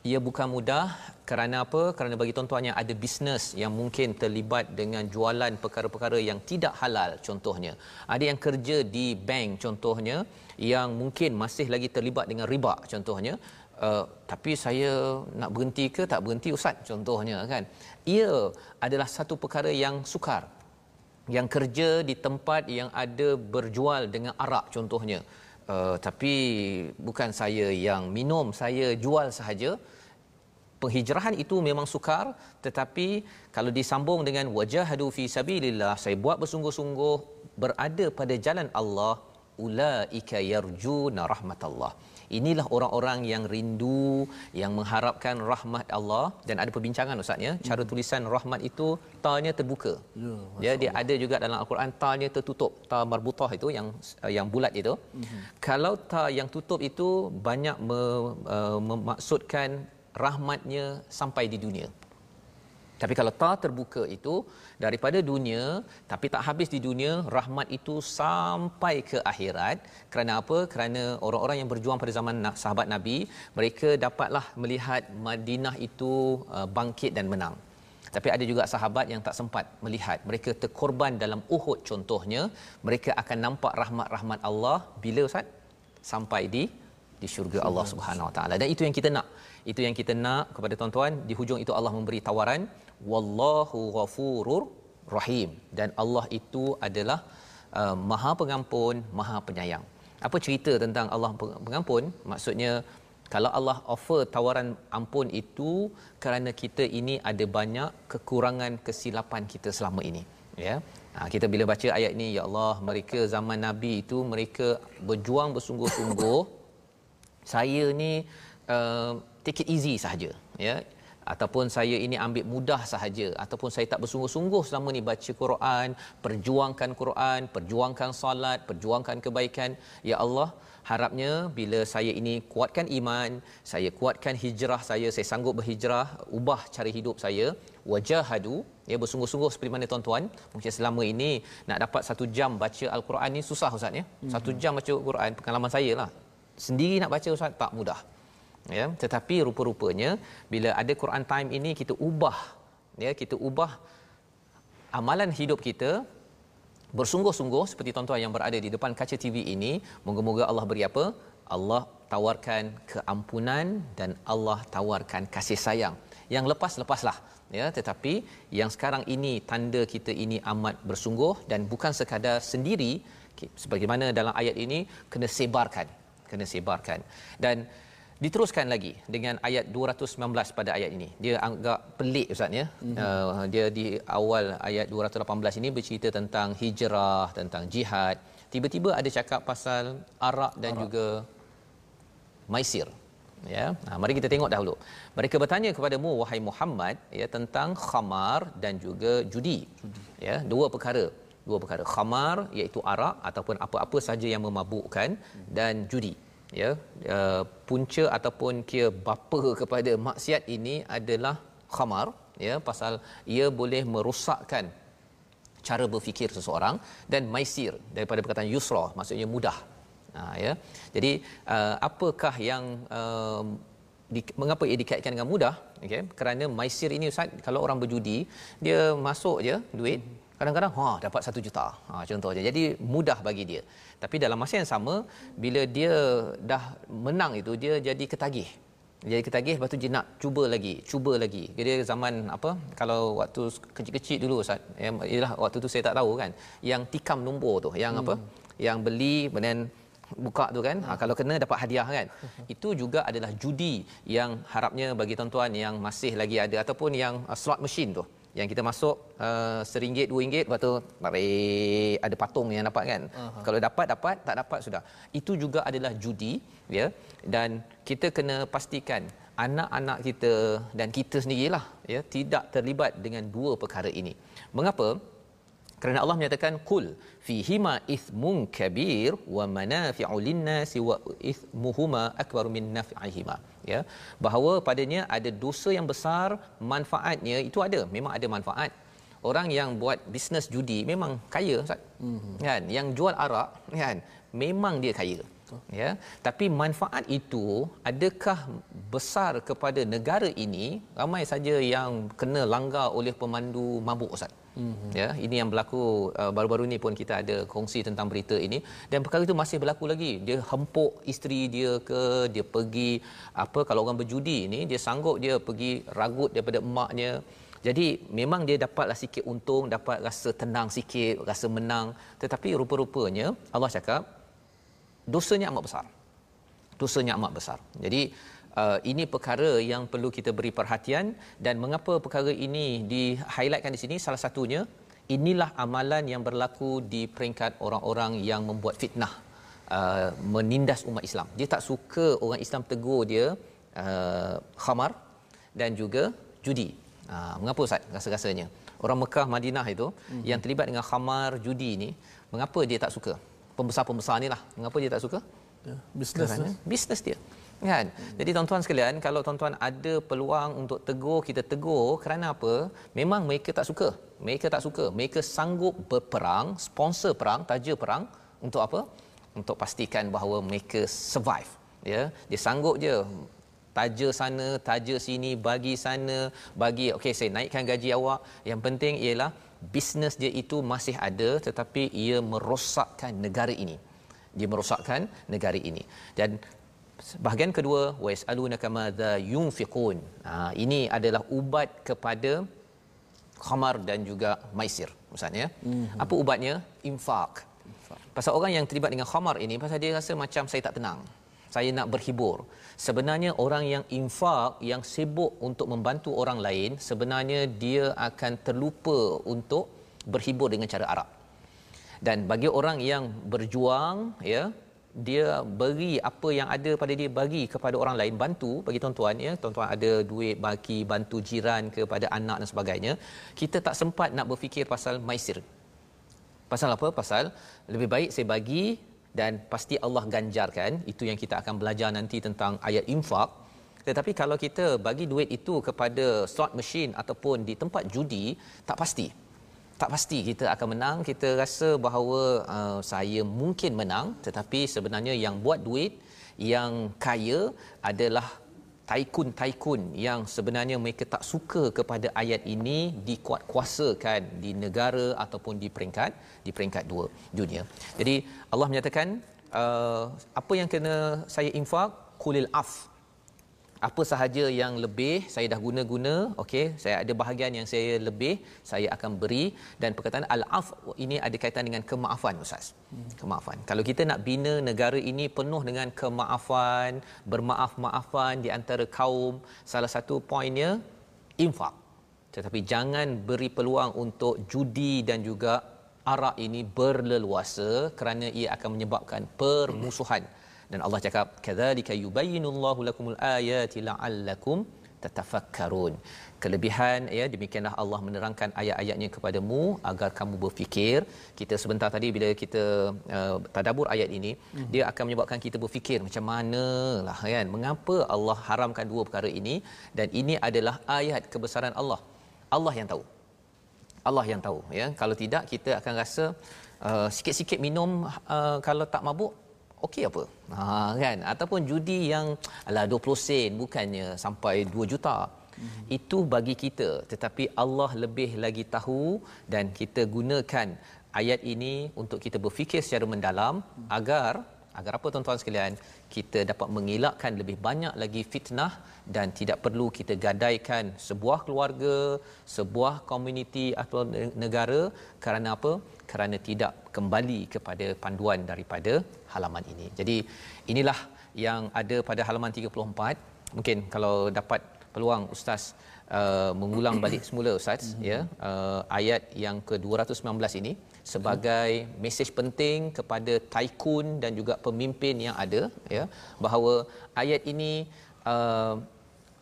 Ia bukan mudah kerana apa? Kerana bagi tuan-tuan yang ada bisnes yang mungkin terlibat dengan jualan perkara-perkara yang tidak halal contohnya. Ada yang kerja di bank contohnya yang mungkin masih lagi terlibat dengan riba contohnya. Uh, tapi saya nak berhenti ke tak berhenti ustaz? Contohnya kan? Ia adalah satu perkara yang sukar yang kerja di tempat yang ada berjual dengan arak contohnya. Uh, tapi bukan saya yang minum saya jual sahaja. Penghijrahan itu memang sukar tetapi kalau disambung dengan wajahadu fi sabilillah saya buat bersungguh-sungguh berada pada jalan Allah ulaika yarjuna rahmatallah inilah orang-orang yang rindu yang mengharapkan rahmat Allah. Dan ada perbincangan ustaz ya. Cara tulisan rahmat itu tanya terbuka. Ya, ya dia ada juga dalam al-Quran tanya tertutup. Ta marbutah itu yang yang bulat itu. Mm-hmm. kalau ta yang tutup itu banyak uh, memaksudkan rahmatnya sampai di dunia tapi kalau ta terbuka itu daripada dunia tapi tak habis di dunia rahmat itu sampai ke akhirat. Kerana apa? Kerana orang-orang yang berjuang pada zaman sahabat nabi mereka dapatlah melihat Madinah itu uh, bangkit dan menang. Tapi ada juga sahabat yang tak sempat melihat. Mereka terkorban dalam Uhud contohnya mereka akan nampak rahmat-rahmat Allah bila ustaz? Sampai di di syurga. Allah Subhanahu Wa Taala. Dan itu yang kita nak. Itu yang kita nak kepada tuan-tuan. Di hujung itu Allah memberi tawaran wallahu ghafurur rahim. Dan Allah itu adalah uh, maha pengampun maha penyayang. Apa cerita tentang Allah pengampun? Maksudnya kalau Allah offer tawaran ampun itu kerana kita ini ada banyak kekurangan kesilapan kita selama ini ya? Ha, kita bila baca ayat ini ya Allah mereka zaman nabi itu mereka berjuang bersungguh-sungguh. Saya ni uh, take it easy sahaja ya ataupun saya ini ambil mudah sahaja ataupun saya tak bersungguh-sungguh selama ni baca Quran, perjuangkan Quran, perjuangkan solat, perjuangkan kebaikan. Ya Allah, harapnya bila saya ini kuatkan iman, saya kuatkan hijrah saya, saya sanggup berhijrah, ubah cara hidup saya, wajahadu, ya bersungguh-sungguh seperti mana tuan-tuan, mungkin selama ini nak dapat satu jam baca Al-Quran ni susah Ustaz ya. Satu jam baca Al-Quran, pengalaman saya lah. Sendiri nak baca Ustaz tak mudah ya. Tetapi rupa-rupanya bila ada Quran time ini kita ubah ya kita ubah amalan hidup kita bersungguh-sungguh seperti tuan-tuan yang berada di depan kaca TV ini. Moga-moga Allah beri apa? Allah tawarkan keampunan dan Allah tawarkan kasih sayang. Yang lepas-lepaslah ya. Tetapi yang sekarang ini tanda kita ini amat bersungguh dan bukan sekadar sendiri sebagaimana dalam ayat ini kena sebarkan kena sebarkan. Dan diteruskan lagi dengan ayat 219 pada ayat ini dia agak pelik ustaz ya mm-hmm. uh, dia di awal ayat 218 ini bercerita tentang hijrah tentang jihad tiba-tiba ada cakap pasal arak dan arak. juga maisir ya nah, mari kita tengok dahulu mereka bertanya kepadamu wahai Muhammad ya tentang khamar dan juga judi, judi. ya dua perkara dua perkara khamar iaitu arak ataupun apa-apa saja yang memabukkan hmm. dan judi ya uh, punca ataupun kia bapa kepada maksiat ini adalah khamar ya pasal ia boleh merosakkan cara berfikir seseorang dan maisir daripada perkataan yusra maksudnya mudah. Ha, ya. Jadi uh, apakah yang uh, di, mengapa ia dikaitkan dengan mudah? Okey kerana maisir ini ustaz kalau orang berjudi dia masuk je duit kadang-kadang ha dapat satu juta. Ha contohnya jadi mudah bagi dia tapi dalam masa yang sama bila dia dah menang itu dia jadi ketagih. Jadi ketagih lepas tu dia nak cuba lagi cuba lagi. Dia zaman apa kalau waktu kecil-kecil dulu ustaz. Ya, ialah waktu tu saya tak tahu kan. Yang tikam nombor tu yang hmm. apa yang beli kemudian buka tu kan. Ha, kalau kena dapat hadiah kan. Itu juga adalah judi yang harapnya bagi tuan-tuan yang masih lagi ada ataupun yang uh, slot machine tu yang kita masuk uh, seringgit dua ringgit lepas tu tarik ada patung yang dapat kan? Uh-huh. kalau dapat dapat tak dapat sudah. Itu juga adalah judi ya. Dan kita kena pastikan anak-anak kita dan kita sendirilah ya tidak terlibat dengan dua perkara ini. Mengapa? Kerana Allah menyatakan kul fihima ithmun kabir wa manafi'u lin-nasi wa ithmuhuma akbar min naf'ihima ya bahawa padanya ada dosa yang besar manfaatnya itu ada memang ada manfaat. Orang yang buat bisnes judi memang kaya ustaz. Mm-hmm. kan? Yang jual arak kan? Memang dia kaya ya. Tapi manfaat itu adakah besar kepada negara ini? Ramai saja yang kena langgar oleh pemandu mabuk ustaz Mm-hmm. Ya, ini yang berlaku uh, baru-baru ni pun kita ada kongsi tentang berita ini dan perkara itu masih berlaku lagi. Dia hempuk isteri dia ke, dia pergi apa kalau orang berjudi ni dia sanggup dia pergi ragut daripada emaknya. Jadi memang dia dapatlah sikit untung, dapat rasa tenang sikit, rasa menang. Tetapi rupa-rupanya Allah cakap dosanya amat besar. Dosanya amat besar. Jadi uh, ini perkara yang perlu kita beri perhatian dan mengapa perkara ini di-highlightkan di sini salah satunya inilah amalan yang berlaku di peringkat orang-orang yang membuat fitnah uh, menindas umat Islam. Dia tak suka orang Islam tegur dia uh, khamar dan juga judi. Uh, mengapa Ustaz rasa-rasanya? Orang Mekah Madinah itu mm-hmm. yang terlibat dengan khamar judi ini, mengapa dia tak suka? Pembesar-pembesar ni lah. Mengapa dia tak suka? Ya, bisnes. Bisnes dia kan? Jadi tuan-tuan sekalian kalau tuan-tuan ada peluang untuk tegur kita tegur. Kerana apa? Memang mereka tak suka. Mereka tak suka. Mereka sanggup berperang sponsor perang taja perang untuk apa? Untuk pastikan bahawa mereka survive. Ya? Dia sanggup je. Taja sana taja sini bagi sana bagi. Okey saya naikkan gaji awak. Yang penting ialah bisnes dia itu masih ada tetapi ia merosakkan negara ini. Dia merosakkan negara ini. Dan bahagian kedua wasalunaka madza yunfiqun. Ha, ini adalah ubat kepada khamar dan juga maisir maksudnya mm-hmm. apa ubatnya? Infak pasal orang yang terlibat dengan khamar ini pasal dia rasa macam saya tak tenang saya nak berhibur. Sebenarnya orang yang infak yang sibuk untuk membantu orang lain sebenarnya dia akan terlupa untuk berhibur dengan cara Arab. Dan bagi orang yang berjuang ya dia beri apa yang ada pada dia bagi kepada orang lain bantu. Bagi tuan-tuan ya tuan-tuan ada duit bagi bantu jiran kepada anak dan sebagainya. Kita tak sempat nak berfikir pasal maisir. Pasal apa? Pasal lebih baik saya bagi dan pasti Allah ganjarkan. Itu yang kita akan belajar nanti tentang ayat infak. Tetapi kalau kita bagi duit itu kepada slot machine ataupun di tempat judi tak pasti tak pasti kita akan menang. Kita rasa bahawa uh, saya mungkin menang tetapi sebenarnya yang buat duit yang kaya adalah taikun-taikun yang sebenarnya mereka tak suka kepada ayat ini dikuat kuasakan di negara ataupun di peringkat di peringkat dua dunia. Jadi Allah menyatakan uh, apa yang kena saya infak? Kulil af apa sahaja yang lebih saya dah guna-guna okey saya ada bahagian yang saya lebih saya akan beri. Dan perkataan al-af ini ada kaitan dengan kemaafan ustaz. Kemaafan. Kalau kita nak bina negara ini penuh dengan kemaafan bermaaf-maafan di antara kaum salah satu poinnya infak. Tetapi jangan beri peluang untuk judi dan juga arak ini berleluasa kerana ia akan menyebabkan permusuhan dan Allah cakap kadzalika yubayyinullahu lakumul ayati la'allakum tatafakkarun. Kelebihan ya demikianlah Allah menerangkan ayat-ayatnya kepadamu agar kamu berfikir. Kita sebentar tadi bila kita uh, tadabbur ayat ini hmm. dia akan menyebabkan kita berfikir macam manalah kan? Mengapa Allah haramkan dua perkara ini? Dan ini adalah ayat kebesaran Allah. Allah yang tahu. Allah yang tahu ya. Kalau tidak kita akan rasa uh, sikit-sikit minum uh, kalau tak mabuk okey apa? Ha kan? Ataupun judi yang ala 20 sen bukannya sampai 2 juta. Hmm. itu bagi kita tetapi Allah lebih lagi tahu dan kita gunakan ayat ini untuk kita berfikir secara mendalam hmm. agar agar apa tuan-tuan sekalian? Kita dapat mengelakkan lebih banyak lagi fitnah dan tidak perlu kita gadaikan sebuah keluarga sebuah komuniti atau negara. Kerana apa? Kerana tidak kembali kepada panduan daripada halaman ini. Jadi inilah yang ada pada halaman 34 mungkin kalau dapat peluang ustaz uh, mengulang balik semula ustaz ya. Uh, ayat yang ke-219 ini sebagai mesej penting kepada tycoon dan juga pemimpin yang ada ya. Bahawa ayat ini uh,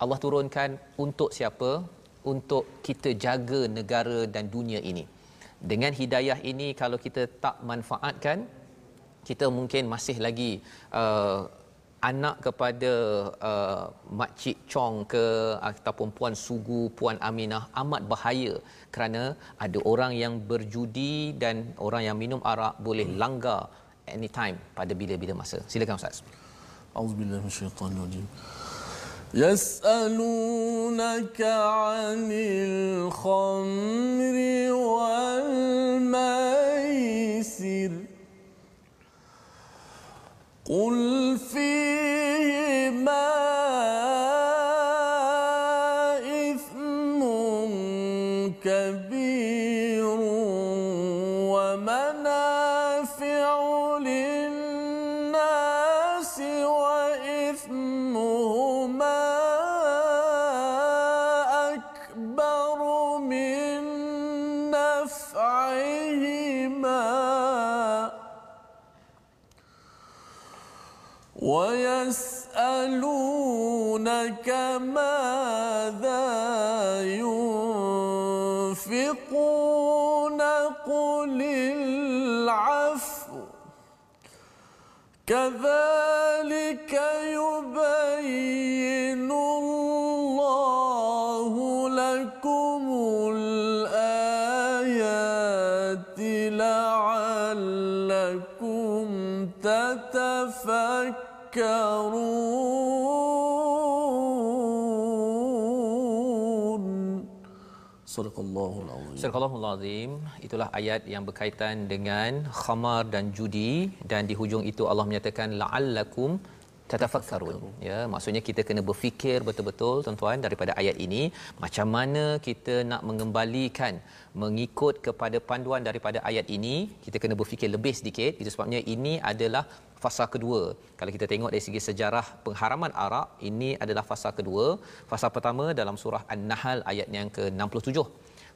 Allah turunkan untuk siapa? Untuk kita jaga negara dan dunia ini. Dengan hidayah ini kalau kita tak manfaatkan kita mungkin masih lagi uh, anak kepada uh, mak cik Chong ke ataupun puan Sugu puan Aminah amat bahaya kerana ada orang yang berjudi dan orang yang minum arak boleh langgar anytime pada bila-bila masa silakan ustaz auzubillahi minasyaitanir يسألونك عن الخمر والميسر قل فيهما كذلك يبين الله لكم الآيات لعلكم تتفكرون. صدق الله العظيم. Azim itulah ayat yang berkaitan dengan khamar dan judi dan di hujung itu Allah menyatakan la'allakum tatafakkarun. Ya maksudnya kita kena berfikir betul-betul tuan-tuan daripada ayat ini macam mana kita nak mengembalikan mengikut kepada panduan daripada ayat ini kita kena berfikir lebih sedikit. Itu sebabnya ini adalah fasa kedua. Kalau kita tengok dari segi sejarah pengharaman arak ini adalah fasa kedua. Fasa pertama dalam surah an-nahl ayat yang ke-67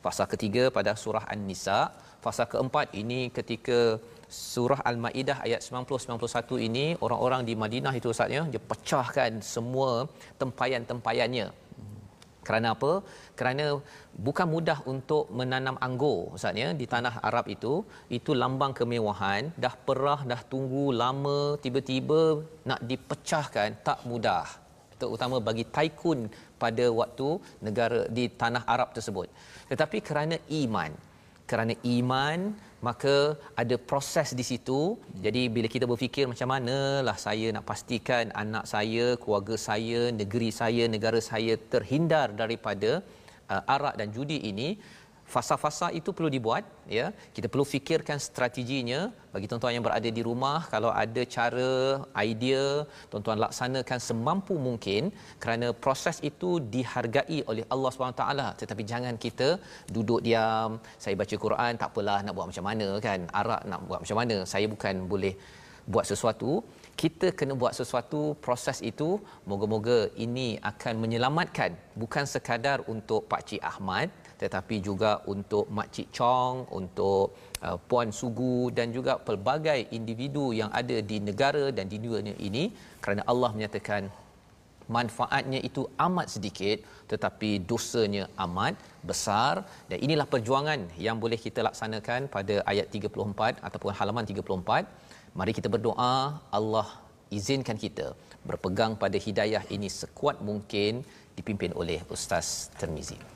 fasa ketiga pada surah an-nisa fasa keempat ini ketika surah al-maidah ayat 90 91 ini orang-orang di Madinah itu ustaznya dia pecahkan semua tempayan-tempayannya kerana apa? Kerana bukan mudah untuk menanam anggur ustaznya di tanah Arab itu, itu lambang kemewahan, dah perah, dah tunggu lama, tiba-tiba nak dipecahkan tak mudah. Terutama bagi taikun pada waktu negara di tanah Arab tersebut. Tetapi kerana iman, kerana iman maka ada proses di situ. Jadi bila kita berfikir macam manalah saya nak pastikan anak saya keluarga saya negeri saya negara saya terhindar daripada uh, arak dan judi ini fasa-fasa itu perlu dibuat ya. Kita perlu fikirkan strateginya. Bagi tuan-tuan yang berada di rumah kalau ada cara idea tuan-tuan laksanakan semampu mungkin kerana proses itu dihargai oleh Allah SWT tetapi jangan kita duduk diam saya baca Quran tak apalah nak buat macam mana kan. Arak nak buat macam mana. Saya bukan boleh buat sesuatu. Kita kena buat sesuatu proses itu moga-moga ini akan menyelamatkan. Bukan sekadar untuk Pak Cik Ahmad tetapi juga untuk Mak Cik Chong, untuk uh, Puan Sugu dan juga pelbagai individu yang ada di negara dan di dunia ini. Kerana Allah menyatakan manfaatnya itu amat sedikit tetapi dosanya amat besar. Dan inilah perjuangan yang boleh kita laksanakan pada ayat 34 ataupun halaman 34 mari kita berdoa Allah izinkan kita berpegang pada hidayah ini sekuat mungkin dipimpin oleh Ustaz Termizi.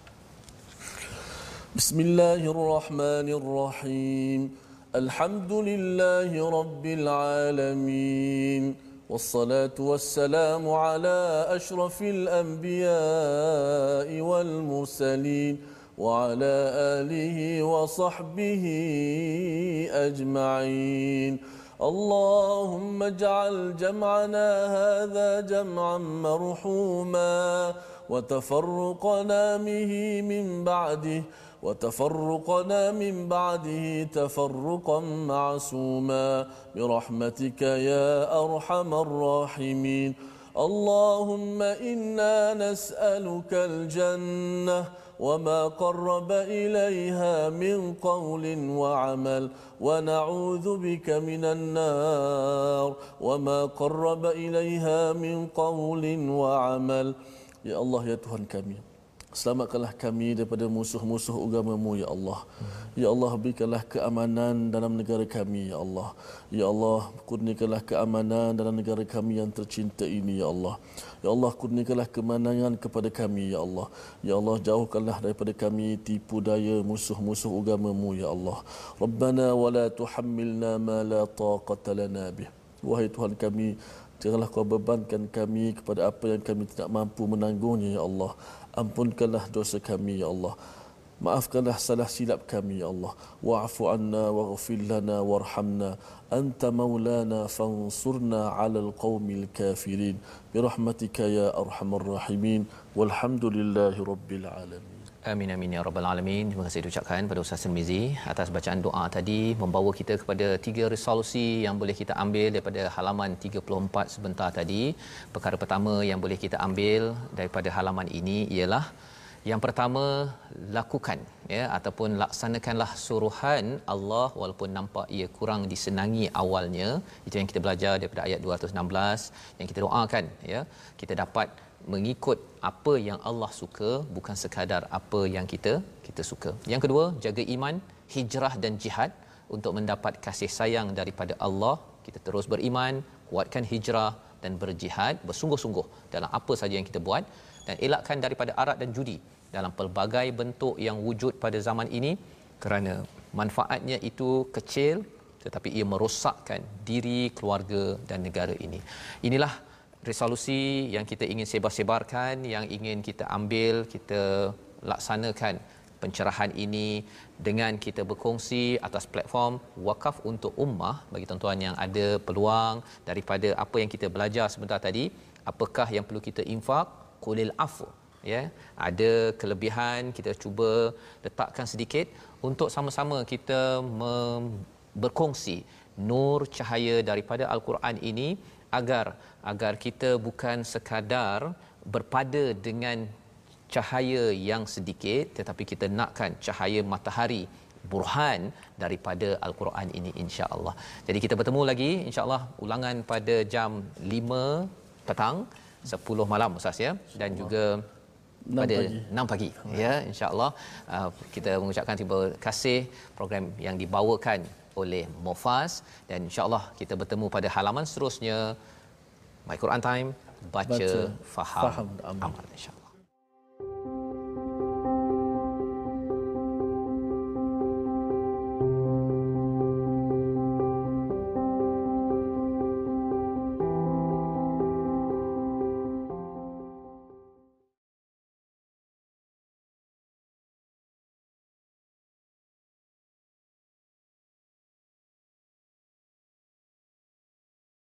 بسم الله الرحمن الرحيم الحمد لله رب العالمين والصلاة والسلام على أشرف الأنبياء والمرسلين وعلى آله وصحبه أجمعين اللهم اجعل جمعنا هذا جمعا مرحوما وتفرقنا به من بعده وتفرقنا من بعده تفرقا معصوما. برحمتك يا أرحم الراحمين. اللهم إنا نسألك الجنة وما قرب إليها من قول وعمل ونعوذ بك من النار وما قرب إليها من قول وعمل. يا الله يا تهان كمين Selamatkanlah kami daripada musuh-musuh agamamu, Ya Allah. Ya Allah, berikanlah keamanan dalam negara kami, Ya Allah. Ya Allah, kurniakanlah keamanan dalam negara kami yang tercinta ini, Ya Allah. Ya Allah, kurniakanlah kemenangan kepada kami, Ya Allah. Ya Allah, jauhkanlah daripada kami tipu daya musuh-musuh agamamu, Ya Allah. Rabbana wa la tuhammilna ma la taqata lana bih. Wahai Tuhan kami, janganlah kau bebankan kami kepada apa yang kami tidak mampu menanggungnya, Ya Allah ampunkanlah dosa kami ya Allah. Maafkanlah salah silap kami ya Allah. Wa'fu anna waghfir lana warhamna. Anta maulana fansurna 'alal qaumil kafirin. Birahmatika ya arhamar rahimin. Walhamdulillahi rabbil alamin Amin amin ya rabbal alamin. Terima kasih diucapkan pada Ustaz Mizi atas bacaan doa tadi membawa kita kepada tiga resolusi yang boleh kita ambil daripada halaman 34 sebentar tadi. Perkara pertama yang boleh kita ambil daripada halaman ini ialah yang pertama lakukan ya ataupun laksanakanlah suruhan Allah walaupun nampak ia kurang disenangi awalnya itu yang kita belajar daripada ayat 216 yang kita doakan ya kita dapat mengikut apa yang Allah suka bukan sekadar apa yang kita kita suka. Yang kedua, jaga iman, hijrah dan jihad untuk mendapat kasih sayang daripada Allah. Kita terus beriman, kuatkan hijrah dan berjihad bersungguh-sungguh dalam apa saja yang kita buat dan elakkan daripada arak dan judi dalam pelbagai bentuk yang wujud pada zaman ini kerana manfaatnya itu kecil tetapi ia merosakkan diri, keluarga dan negara ini. Inilah resolusi yang kita ingin sebar-sebarkan yang ingin kita ambil kita laksanakan pencerahan ini dengan kita berkongsi atas platform wakaf untuk ummah. Bagi tuan-tuan yang ada peluang daripada apa yang kita belajar sebentar tadi apakah yang perlu kita infak? Qulil afu ya. Ada kelebihan kita cuba letakkan sedikit untuk sama-sama kita berkongsi nur cahaya daripada al-Quran ini agar agar kita bukan sekadar berpada dengan cahaya yang sedikit tetapi kita nakkan cahaya matahari burhan daripada al-Quran ini insya-Allah. Jadi kita bertemu lagi insya-Allah ulangan pada jam 5 petang 10 malam ustaz ya? Dan juga 6 pada pagi. 6 pagi ya insya-Allah. Uh, kita mengucapkan terima kasih program yang dibawakan oleh Mofas dan insya-Allah kita bertemu pada halaman seterusnya My Quran Time baca, baca faham, faham amal, amal insya-Allah